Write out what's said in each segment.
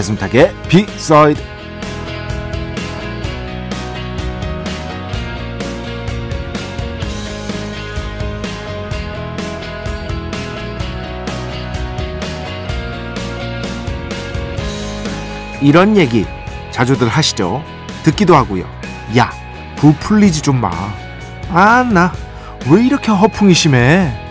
배승탁의 비사이드 이런 얘기 자주들 하시죠? 듣기도 하고요. 야, 부풀리지 좀 마. 아, 나 왜 이렇게 허풍이 심해?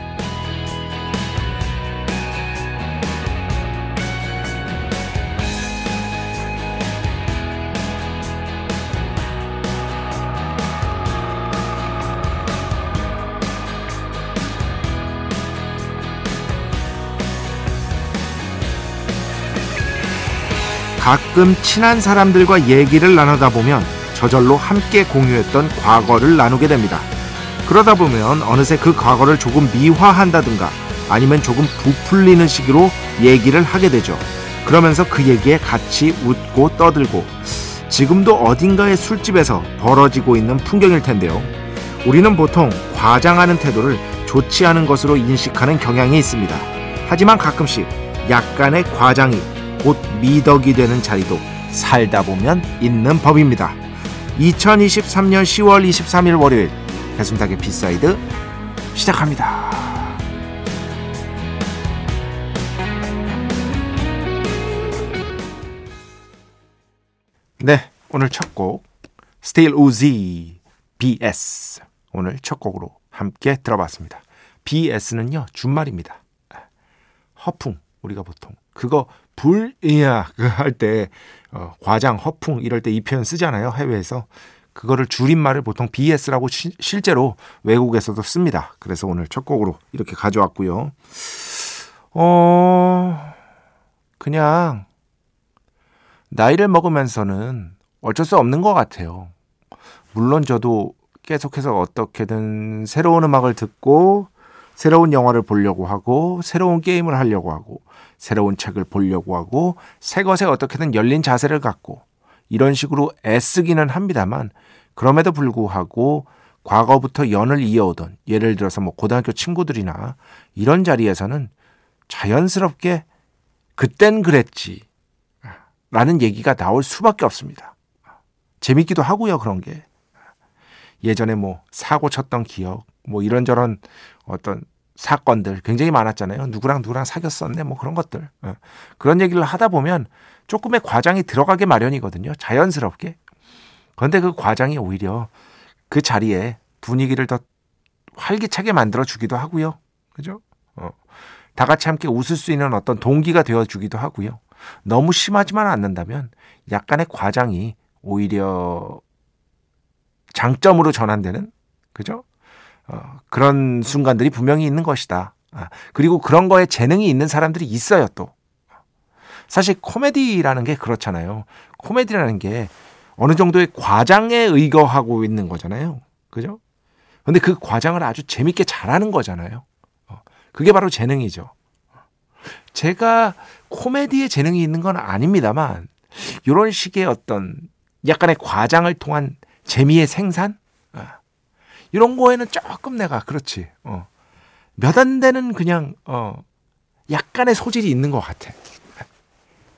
가끔 친한 사람들과 얘기를 나누다 보면 저절로 함께 공유했던 과거를 나누게 됩니다. 그러다 보면 어느새 그 과거를 조금 미화한다든가 아니면 조금 부풀리는 식으로 얘기를 하게 되죠. 그러면서 그 얘기에 같이 웃고 떠들고 지금도 어딘가의 술집에서 벌어지고 있는 풍경일 텐데요. 우리는 보통 과장하는 태도를 좋지 않은 것으로 인식하는 경향이 있습니다. 하지만 가끔씩 약간의 과장이 곧 미덕이 되는 자리도 살다 보면 있는 법입니다. 2023년 10월 23일 월요일 배순탁의 B side 시작합니다. 네, 오늘 첫 곡 Still Uzi BS 오늘 첫 곡으로 함께 들어봤습니다. BS는요 준말입니다. 허풍 우리가 보통 그거 불이야 할때 어, 과장 허풍 이럴 때 이 표현 쓰잖아요 해외에서 그거를 줄임말을 보통 BS라고 시, 실제로 외국에서도 씁니다. 그래서 오늘 첫 곡으로 이렇게 가져왔고요. 어 그냥 나이를 먹으면서는 어쩔 수 없는 것 같아요. 물론 저도 계속해서 어떻게든 새로운 음악을 듣고 새로운 영화를 보려고 하고 새로운 게임을 하려고 하고 새로운 책을 보려고 하고 새 것에 어떻게든 열린 자세를 갖고 이런 식으로 애쓰기는 합니다만 그럼에도 불구하고 과거부터 연을 이어오던 예를 들어서 뭐 고등학교 친구들이나 이런 자리에서는 자연스럽게 그땐 그랬지 라는 얘기가 나올 수밖에 없습니다. 재밌기도 하고요, 그런 게. 예전에 뭐 사고 쳤던 기억, 뭐 이런저런 어떤 사건들 굉장히 많았잖아요. 누구랑 누구랑 사귀었었네, 뭐 그런 것들. 예. 그런 얘기를 하다 보면 조금의 과장이 들어가게 마련이거든요. 자연스럽게. 그런데 그 과장이 오히려 그 자리에 분위기를 더 활기차게 만들어 주기도 하고요. 그죠? 어. 다 같이 함께 웃을 수 있는 어떤 동기가 되어 주기도 하고요. 너무 심하지만 않는다면 약간의 과장이 오히려 장점으로 전환되는 그죠? 어, 그런 순간들이 분명히 있는 것이다. 아, 그리고 그런 거에 재능이 있는 사람들이 있어요, 또. 사실 코미디라는 게 그렇잖아요. 코미디라는 게 어느 정도의 과장에 의거하고 있는 거잖아요. 그죠? 근데 그 과장을 아주 재밌게 잘하는 거잖아요. 어, 그게 바로 재능이죠. 제가 코미디에 재능이 있는 건 아닙니다만, 이런 식의 어떤 약간의 과장을 통한 재미의 생산? 이런 거에는 조금 내가 그렇지. 어. 몇 안 되는 그냥 어 약간의 소질이 있는 것 같아.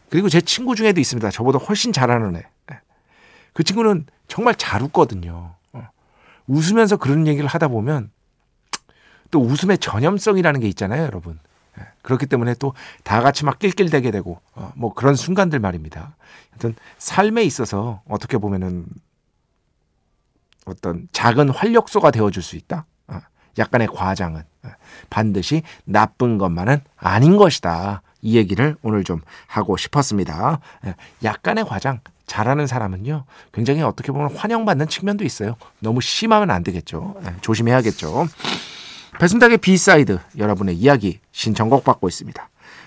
그리고 제 친구 중에도 있습니다. 저보다 훨씬 잘하는 애. 그 친구는 정말 잘 웃거든요. 어. 웃으면서 그런 얘기를 하다 보면 또 웃음의 전염성이라는 게 있잖아요, 여러분. 예. 그렇기 때문에 또 다 같이 막 낄낄대게 되고 어, 뭐 그런 순간들 말입니다. 하여튼 삶에 있어서 어떻게 보면은 어떤 작은 활력소가 되어줄 수 있다. 어, 약간의 과장은 어, 반드시 나쁜 것만은 아닌 것이다. 이 얘기를 오늘 좀 하고 싶었습니다. 예, 약간의 과장 잘하는 사람은요, 굉장히 어떻게 보면 환영받는 측면도 있어요. 너무 심하면 안 되겠죠. 네, 조심해야겠죠. 배순탁의 B side 여러분의 이야기 신청곡 받고 있습니다.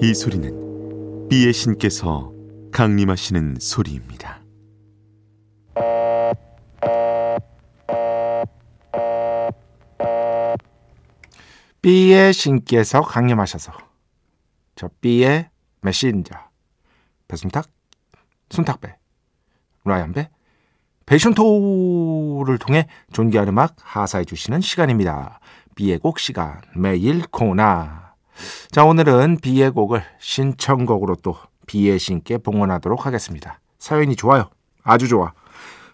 이 소리는 비의 신께서 강림하시는 소리입니다. B의 신께서 강림하셔서 저 B의 메신저 배순탁, 순탁배, 라이언배, 베이션토를 통해 존귀한 음악 하사해 주시는 시간입니다. B의 곡 시간 매일 코나 자 오늘은 B의 곡을 신청곡으로 또 B의 신께 봉헌하도록 하겠습니다. 사연이 좋아요. 아주 좋아.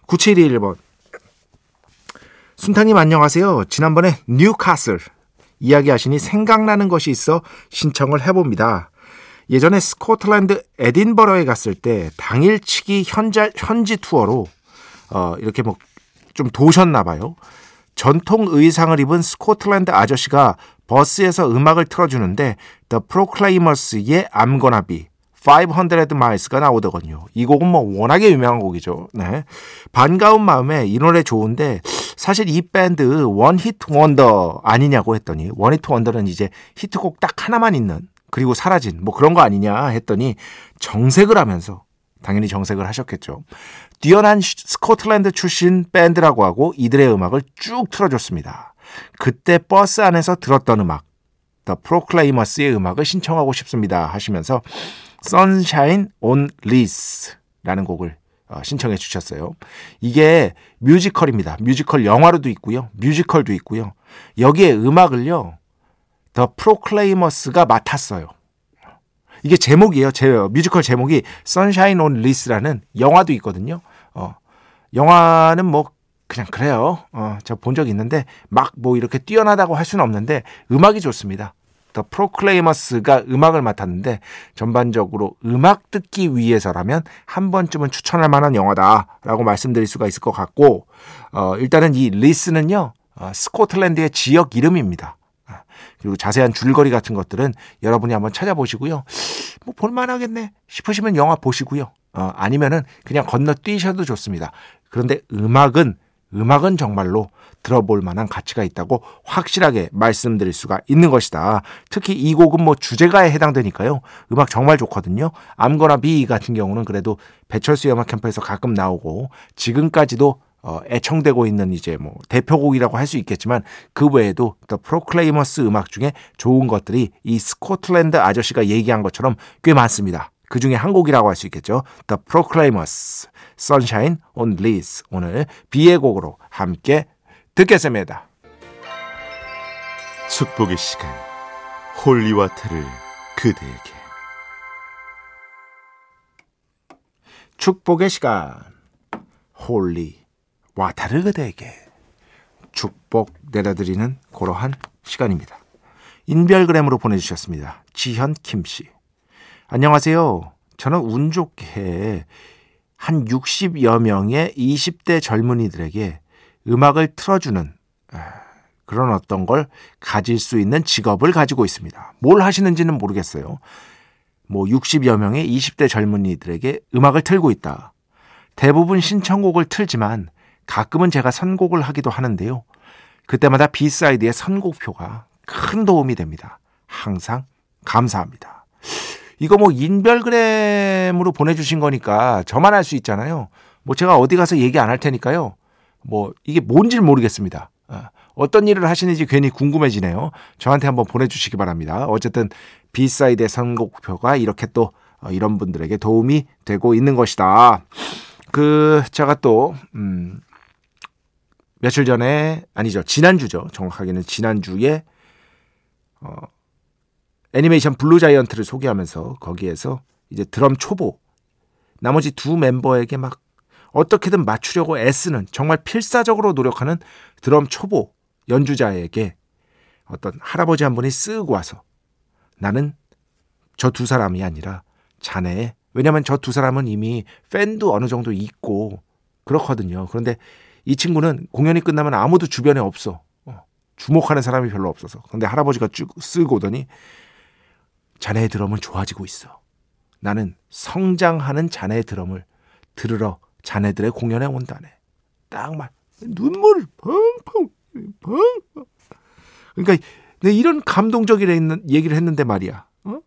9721번 순타님 안녕하세요. 지난번에 뉴카슬 이야기하시니 생각나는 것이 있어 신청을 해봅니다. 예전에 스코틀랜드 에딘버러에 갔을 때 당일치기 현자, 현지 투어로 어, 이렇게 뭐 좀 도셨나 봐요. 전통 의상을 입은 스코틀랜드 아저씨가 버스에서 음악을 틀어주는데 The Proclaimers의 I'm Gonna Be 500 Miles가 나오더군요. 이 곡은 뭐 워낙에 유명한 곡이죠. 네. 반가운 마음에 이 노래 좋은데 사실 이 밴드 one hit wonder 아니냐고 했더니 one hit wonder는 이제 히트곡 딱 하나만 있는 그리고 사라진 뭐 그런 거 아니냐 했더니 정색을 하면서 당연히 정색을 하셨겠죠. 뛰어난 스코틀랜드 출신 밴드라고 하고 이들의 음악을 쭉 틀어줬습니다. 그때 버스 안에서 들었던 음악, The Proclaimers의 음악을 신청하고 싶습니다 하시면서 Sunshine on Leas라는 곡을 어, 신청해 주셨어요. 이게 뮤지컬입니다. 뮤지컬 영화로도 있고요. 뮤지컬도 있고요. 여기에 음악을요. The Proclaimers가 맡았어요. 이게 제목이에요. 제 뮤지컬 제목이 Sunshine on Leas라는 영화도 있거든요. 어, 영화는 뭐 그냥 그래요. 어, 저 본 적 있는데 막 뭐 이렇게 뛰어나다고 할 수는 없는데 음악이 좋습니다. The Proclaimers가 음악을 맡았는데 전반적으로 음악 듣기 위해서라면 한 번쯤은 추천할 만한 영화다라고 말씀드릴 수가 있을 것 같고 어, 일단은 이 리스는요 어, 스코틀랜드의 지역 이름입니다. 아, 그리고 자세한 줄거리 같은 것들은 여러분이 한번 찾아보시고요. 뭐 볼만하겠네 싶으시면 영화 보시고요. 어, 아니면은 그냥 건너뛰셔도 좋습니다. 그런데 음악은 음악은 정말로 들어볼 만한 가치가 있다고 확실하게 말씀드릴 수가 있는 것이다. 특히 이 곡은 뭐 주제가에 해당되니까요. 음악 정말 좋거든요. 암거나 비 같은 경우는 그래도 배철수 음악 캠프에서 가끔 나오고 지금까지도 어, 애청되고 있는 이제 뭐 대표곡이라고 할 수 있겠지만 그 외에도 The Proclaimers 음악 중에 좋은 것들이 이 스코틀랜드 아저씨가 얘기한 것처럼 꽤 많습니다. 그 중에 한 곡이라고 할 수 있겠죠. The Proclaimers, Sunshine on Leith. 오늘 B의 곡으로 함께 듣겠습니다. 축복의 시간, holy water를 그대에게. 축복의 시간, holy water를 그대에게. 축복 내려드리는 그러한 시간입니다. 인별그램으로 보내주셨습니다. 지현 김씨. 안녕하세요. 저는 운 좋게 한 60여 명의 20대 젊은이들에게 음악을 틀어주는 그런 어떤 걸 가질 수 있는 직업을 가지고 있습니다. 뭘 하시는지는 모르겠어요. 뭐 60여 명의 20대 젊은이들에게 음악을 틀고 있다. 대부분 신청곡을 틀지만 가끔은 제가 선곡을 하기도 하는데요. 그때마다 B side의 선곡표가 큰 도움이 됩니다. 항상 감사합니다. 이거 뭐 인별그램으로 보내주신 거니까 저만 알 수 있잖아요. 뭐 제가 어디 가서 얘기 안 할 테니까요. 뭐 이게 뭔지 모르겠습니다. 어, 어떤 일을 하시는지 괜히 궁금해지네요. 저한테 한번 보내주시기 바랍니다. 어쨌든 B side의 선곡표가 이렇게 또 어, 이런 분들에게 도움이 되고 있는 것이다. 그 제가 또 음, 며칠 전에 아니죠. 지난주죠. 정확하게는 지난주에 어, 애니메이션 Blue Giant를 소개하면서 거기에서 이제 드럼 초보 나머지 두 멤버에게 막 어떻게든 맞추려고 애쓰는 정말 필사적으로 노력하는 드럼 초보 연주자에게 어떤 할아버지 한 분이 쓱 와서 나는 저 두 사람이 아니라 자네. 왜냐면 저 두 사람은 이미 팬도 어느 정도 있고 그렇거든요. 그런데 이 친구는 공연이 끝나면 아무도 주변에 없어. 어, 주목하는 사람이 별로 없어서. 근데 할아버지가 쭉 쓰고 오더니 자네의 드럼은 좋아지고 있어. 나는 성장하는 자네의 드럼을 들으러 자네들의 공연에 온다네. 딱 말. 눈물 펑펑 펑 펑. 그러니까 이런 감동적인 얘기를 했는데 말이야. 어?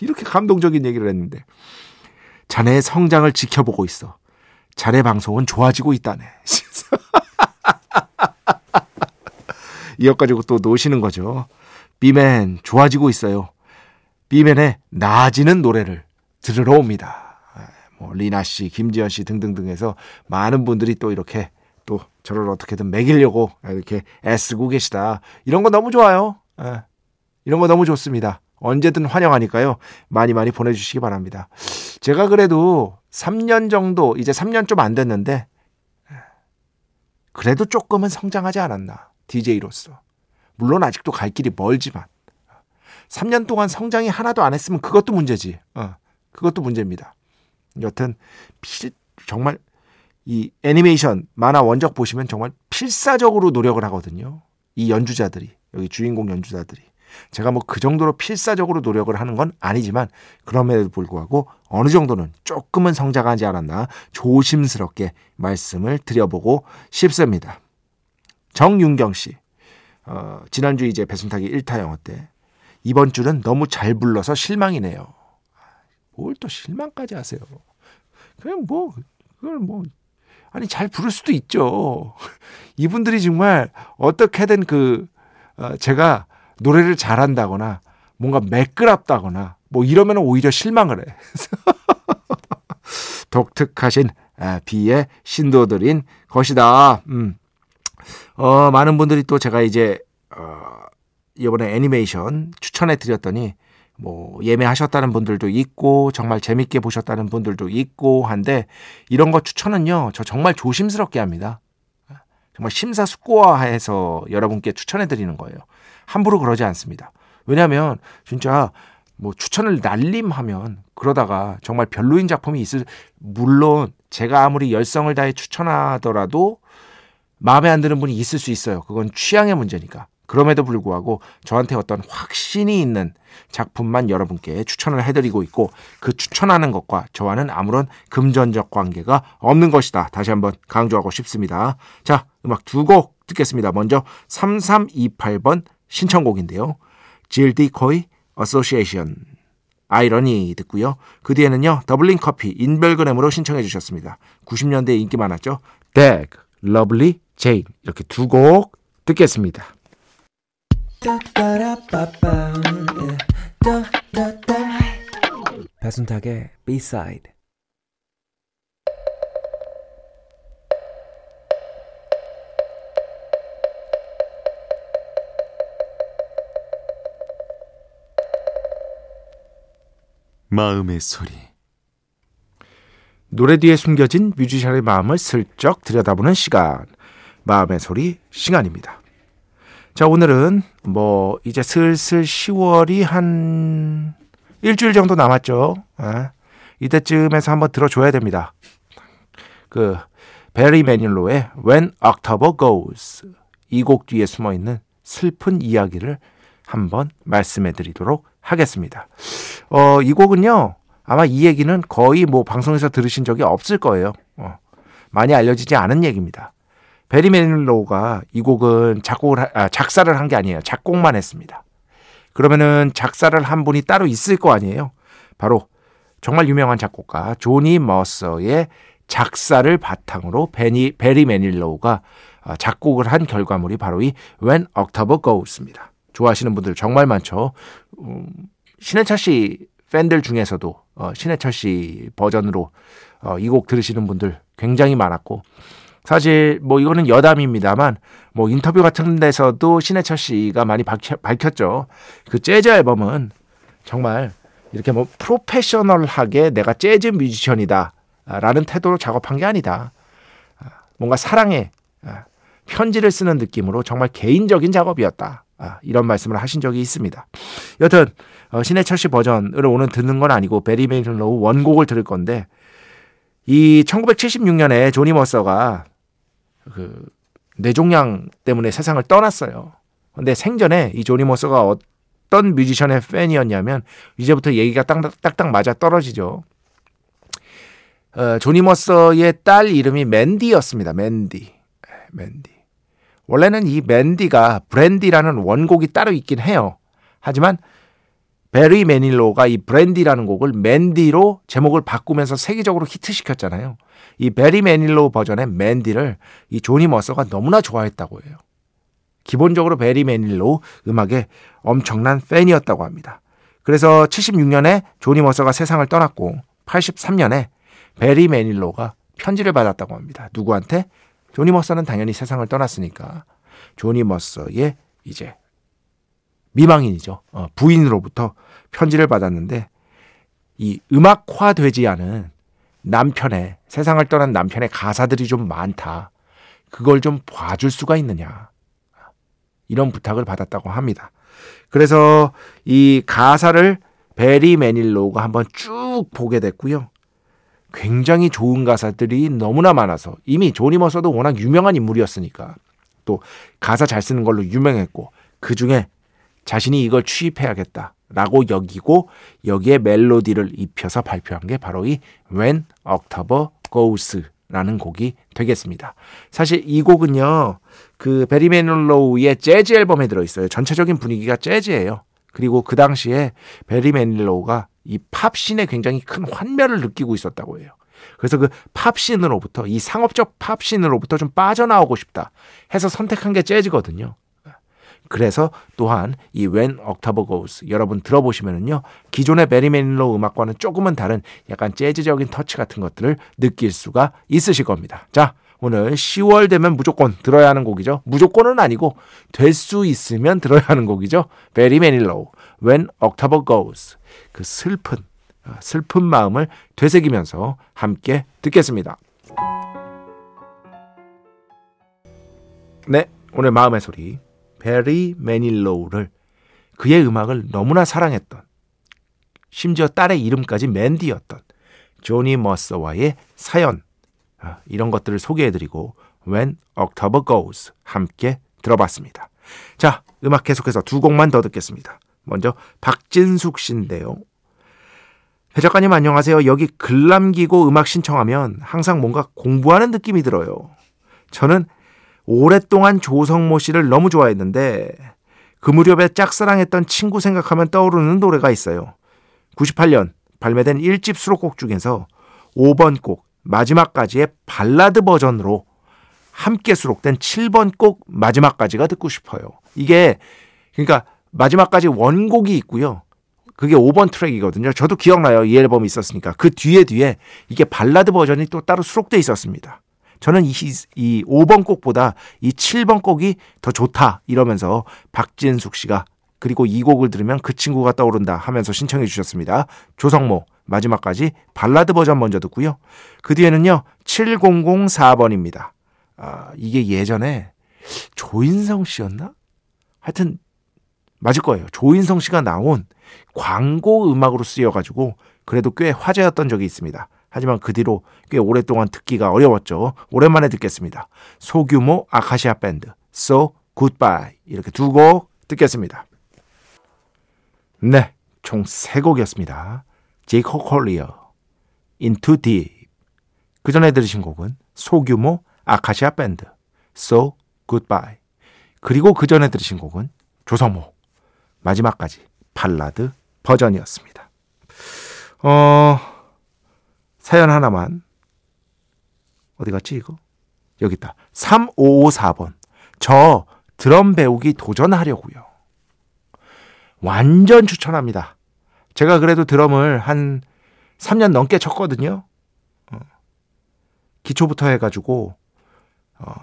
이렇게 감동적인 얘기를 했는데 자네의 성장을 지켜보고 있어. 자네 방송은 좋아지고 있다네. 이것 가지고 또 노시는 거죠. 비맨 좋아지고 있어요. 비맨의 나아지는 노래를 들으러 옵니다. 뭐 리나 씨, 김지현 씨 등등등 해서 많은 분들이 또 이렇게 또 저를 어떻게든 매기려고 이렇게 애쓰고 계시다. 이런 거 너무 좋아요. 예. 이런 거 너무 좋습니다. 언제든 환영하니까요. 많이 많이 보내주시기 바랍니다. 제가 그래도 3년 정도, 이제 3년 좀 안 됐는데, 그래도 조금은 성장하지 않았나. DJ로서. 물론 아직도 갈 길이 멀지만. 3년 동안 성장이 하나도 안 했으면 그것도 문제지. 어, 그것도 문제입니다. 여튼, 필, 정말 이 애니메이션, 만화 원작 보시면 정말 필사적으로 노력을 하거든요. 이 연주자들이, 여기 주인공 연주자들이. 제가 뭐 그 정도로 필사적으로 노력을 하는 건 아니지만 그럼에도 불구하고 어느 정도는 조금은 성장하지 않았나 조심스럽게 말씀을 드려보고 싶습니다. 정윤경 씨. 어, 지난주 이제 배순탁이 1타 영어 때 이번 주는 너무 잘 불러서 실망이네요. 뭘 또 실망까지 하세요. 그냥 뭐 그걸 뭐 아니 잘 부를 수도 있죠. 이분들이 정말 어떻게든 그 어, 제가 노래를 잘한다거나 뭔가 매끄럽다거나 뭐 이러면 오히려 실망을 해. 독특하신 아, 비의 신도들인 것이다. 음. 어, 많은 분들이 또 제가 이제 어, 이번에 애니메이션 추천해 드렸더니 뭐 예매하셨다는 분들도 있고 정말 재밌게 보셨다는 분들도 있고 한데 이런 거 추천은요 저 정말 조심스럽게 합니다. 정말 심사숙고해서 여러분께 추천해 드리는 거예요. 함부로 그러지 않습니다. 왜냐하면 진짜 뭐 추천을 날림하면 그러다가 정말 별로인 작품이 있을 물론 제가 아무리 열성을 다해 추천하더라도 마음에 안 드는 분이 있을 수 있어요. 그건 취향의 문제니까. 그럼에도 불구하고 저한테 어떤 확신이 있는 작품만 여러분께 추천을 해드리고 있고 그 추천하는 것과 저와는 아무런 금전적 관계가 없는 것이다. 다시 한번 강조하고 싶습니다. 자, 음악 두 곡 듣겠습니다. 먼저 3328번 신청곡인데요. GLD 코이 Association 아이러니 듣고요. 그 뒤에는요. 더블링 커피 인별그램으로 신청해 주셨습니다. 90년대에 인기 많았죠. 덱, 러블리, 제인 이렇게 두 곡 듣겠습니다. 배순탁의 B-side 마음의 소리. 노래 뒤에 숨겨진 뮤지션의 마음을 슬쩍 들여다보는 시간. 마음의 소리 시간입니다. 자, 오늘은 뭐 이제 슬슬 10월이 한 일주일 정도 남았죠. 아, 이때쯤에서 한번 들어줘야 됩니다. 그 베리 매닐로의 When October Goes 이 곡 뒤에 숨어 있는 슬픈 이야기를 한번 말씀해 드리도록 하겠습니다. 어, 이 곡은요, 아마 이 얘기는 거의 뭐 방송에서 들으신 적이 없을 거예요. 어, 많이 알려지지 않은 얘기입니다. 베리 매닐로우가 이 곡은 작곡을 하- 아, 작사를 한 게 아니에요. 작곡만 했습니다. 그러면은 작사를 한 분이 따로 있을 거 아니에요. 바로 정말 유명한 작곡가 조니 머서의 작사를 바탕으로 베니, 베리 매닐로우가 아, 작곡을 한 결과물이 바로 이 When October Goes입니다. 좋아하시는 분들 정말 많죠. 음, 신해철 씨 팬들 중에서도 어, 신해철 씨 버전으로 어, 이 곡 들으시는 분들 굉장히 많았고 사실 뭐 이거는 여담입니다만 뭐 인터뷰 같은 데서도 신해철 씨가 많이 밝혀, 밝혔죠. 그 재즈 앨범은 정말 이렇게 뭐 프로페셔널하게 내가 재즈 뮤지션이다 라는 태도로 작업한 게 아니다. 아, 뭔가 사랑에 아, 편지를 쓰는 느낌으로 정말 개인적인 작업이었다. 아, 이런 말씀을 하신 적이 있습니다. 여튼 어, 신해철 씨 버전을 오늘 듣는 건 아니고 베리 매닐로우 원곡을 들을 건데 이 1976년에 조니 머서가 그 뇌종양 때문에 세상을 떠났어요. 근데 생전에 이 조니 머서가 어떤 뮤지션의 팬이었냐면 이제부터 얘기가 딱딱, 맞아 떨어지죠. 어, 조니 머서의 딸 이름이 맨디였습니다. 맨디. 맨디. 원래는 이 맨디가 브랜디라는 원곡이 따로 있긴 해요. 하지만 베리 매닐로가 이 브랜디라는 곡을 맨디로 제목을 바꾸면서 세계적으로 히트시켰잖아요. 이 베리 매닐로 버전의 맨디를 이 조니 머서가 너무나 좋아했다고 해요. 기본적으로 베리 매닐로 음악에 엄청난 팬이었다고 합니다. 그래서 76년에 조니 머서가 세상을 떠났고 83년에 베리 매닐로가 편지를 받았다고 합니다. 누구한테? 조니 머서는 당연히 세상을 떠났으니까 조니 머서의 이제 미망인이죠. 어, 부인으로부터 편지를 받았는데 이 음악화되지 않은 남편의 세상을 떠난 남편의 가사들이 좀 많다. 그걸 좀 봐줄 수가 있느냐. 이런 부탁을 받았다고 합니다. 그래서 이 가사를 베리 매닐로우가 한번 쭉 보게 됐고요. 굉장히 좋은 가사들이 너무나 많아서 이미 조니 머서도 워낙 유명한 인물이었으니까 또 가사 잘 쓰는 걸로 유명했고 그 중에 자신이 이걸 취입해야겠다라고 여기고 여기에 멜로디를 입혀서 발표한 게 바로 이 When October Goes라는 곡이 되겠습니다. 사실 이 곡은요 그 베리 매닐로우의 재즈 앨범에 들어 있어요. 전체적인 분위기가 재즈예요. 그리고 그 당시에 베리 매닐로우가 이 팝씬에 굉장히 큰 환멸을 느끼고 있었다고 해요. 그래서 그 팝씬으로부터 이 상업적 팝씬으로부터 좀 빠져나오고 싶다 해서 선택한 게 재즈거든요. 그래서 또한 이 When October Goes 여러분 들어보시면은요 기존의 베리 매닐로 음악과는 조금은 다른 약간 재즈적인 터치 같은 것들을 느낄 수가 있으실 겁니다. 자 오늘 10월 되면 무조건 들어야 하는 곡이죠. 무조건은 아니고 될 수 있으면 들어야 하는 곡이죠. 베리 매닐로 When October Goes 그 슬픈 슬픈 마음을 되새기면서 함께 듣겠습니다. 네 오늘 마음의 소리 베리 매닐로우를 그의 음악을 너무나 사랑했던 심지어 딸의 이름까지 맨디였던 조니 머서와의 사연 아, 이런 것들을 소개해드리고 When October Goes 함께 들어봤습니다. 자 음악 계속해서 두 곡만 더 듣겠습니다. 먼저 박진숙 씨인데요. 배 작가님 안녕하세요. 여기 글 남기고 음악 신청하면 항상 뭔가 공부하는 느낌이 들어요. 저는 오랫동안 조성모 씨를 너무 좋아했는데 그 무렵에 짝사랑했던 친구 생각하면 떠오르는 노래가 있어요. 98년 발매된 1집 수록곡 중에서 5번 곡 마지막까지의 발라드 버전으로 함께 수록된 7번 곡 마지막까지가 듣고 싶어요. 이게 그러니까 마지막까지 원곡이 있고요. 그게 5번 트랙이거든요. 저도 기억나요. 이 앨범이 있었으니까. 그 뒤에 뒤에 이게 발라드 버전이 또 따로 수록돼 있었습니다. 저는 이, 이 5번 곡보다 이 7번 곡이 더 좋다 이러면서 박진숙 씨가 그리고 이 곡을 들으면 그 친구가 떠오른다 하면서 신청해 주셨습니다. 조성모 마지막까지 발라드 버전 먼저 듣고요. 그 뒤에는요 7004번입니다. 아, 이게 예전에 조인성 씨였나? 하여튼 맞을 거예요. 조인성 씨가 나온 광고 음악으로 쓰여가지고 그래도 꽤 화제였던 적이 있습니다. 하지만 그 뒤로 꽤 오랫동안 듣기가 어려웠죠. 오랜만에 듣겠습니다. 소규모 아카시아 밴드 So Goodbye 이렇게 두 곡 듣겠습니다. 네, 총세 곡이었습니다. 제이코 콜리어, Into Deep 그 전에 들으신 곡은 소규모 아카시아 밴드 So Goodbye. 그리고 그 전에 들으신 곡은 조성모 마지막까지 발라드 버전이었습니다. 어 사연 하나만 어디 갔지 이거? 여기 있다. 3554번. 저 드럼 배우기 도전하려고요. 완전 추천합니다. 제가 그래도 드럼을 한 3년 넘게 쳤거든요. 어, 기초부터 해가지고 어,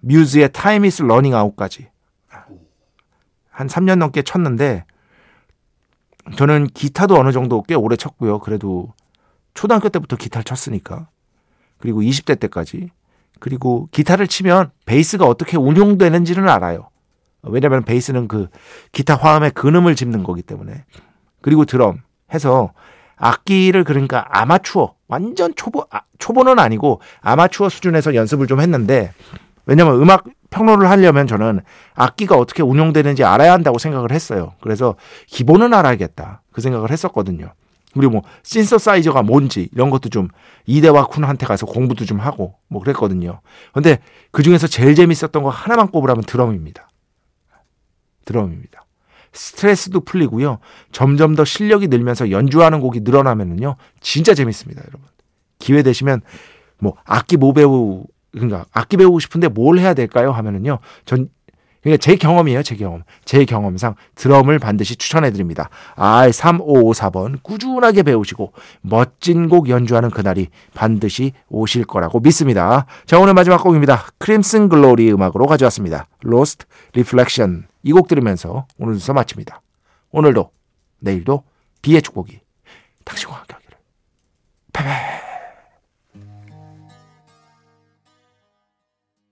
뮤즈의 Time is Running Out까지 한 3년 넘게 쳤는데 저는 기타도 어느 정도 꽤 오래 쳤고요. 그래도 초등학교 때부터 기타를 쳤으니까 그리고 20대 때까지 그리고 기타를 치면 베이스가 어떻게 운용되는지는 알아요. 왜냐하면 베이스는 그 기타 화음의 근음을 짚는 거기 때문에 그리고 드럼 해서 악기를 그러니까 아마추어 완전 초보 아, 초보는 아니고 아마추어 수준에서 연습을 좀 했는데 왜냐면 음악 평론을 하려면 저는 악기가 어떻게 운용되는지 알아야 한다고 생각을 했어요. 그래서 기본은 알아야겠다 그 생각을 했었거든요. 그리고 뭐 신서사이저가 뭔지 이런 것도 좀 이대화 쿤한테 가서 공부도 좀 하고 뭐 그랬거든요. 근데 그 중에서 제일 재밌었던 거 하나만 꼽으라면 드럼입니다. 드럼입니다. 스트레스도 풀리고요. 점점 더 실력이 늘면서 연주하는 곡이 늘어나면은요. 진짜 재밌습니다, 여러분. 기회 되시면 뭐 악기 뭐 배우 그러니까 악기 배우고 싶은데 뭘 해야 될까요? 하면은요. 전 그러니까 제 경험이에요, 제 경험. 제 경험상 드럼을 반드시 추천해 드립니다. R3554번 꾸준하게 배우시고 멋진 곡 연주하는 그날이 반드시 오실 거라고 믿습니다. 자, 오늘 마지막 곡입니다. 크림슨 글로리 음악으로 가져왔습니다. Lost Reflection. 이 곡 들으면서 오늘 순서 마칩니다. 오늘도 내일도 비의 축복이 당신과 함께 하기를. 바이바이.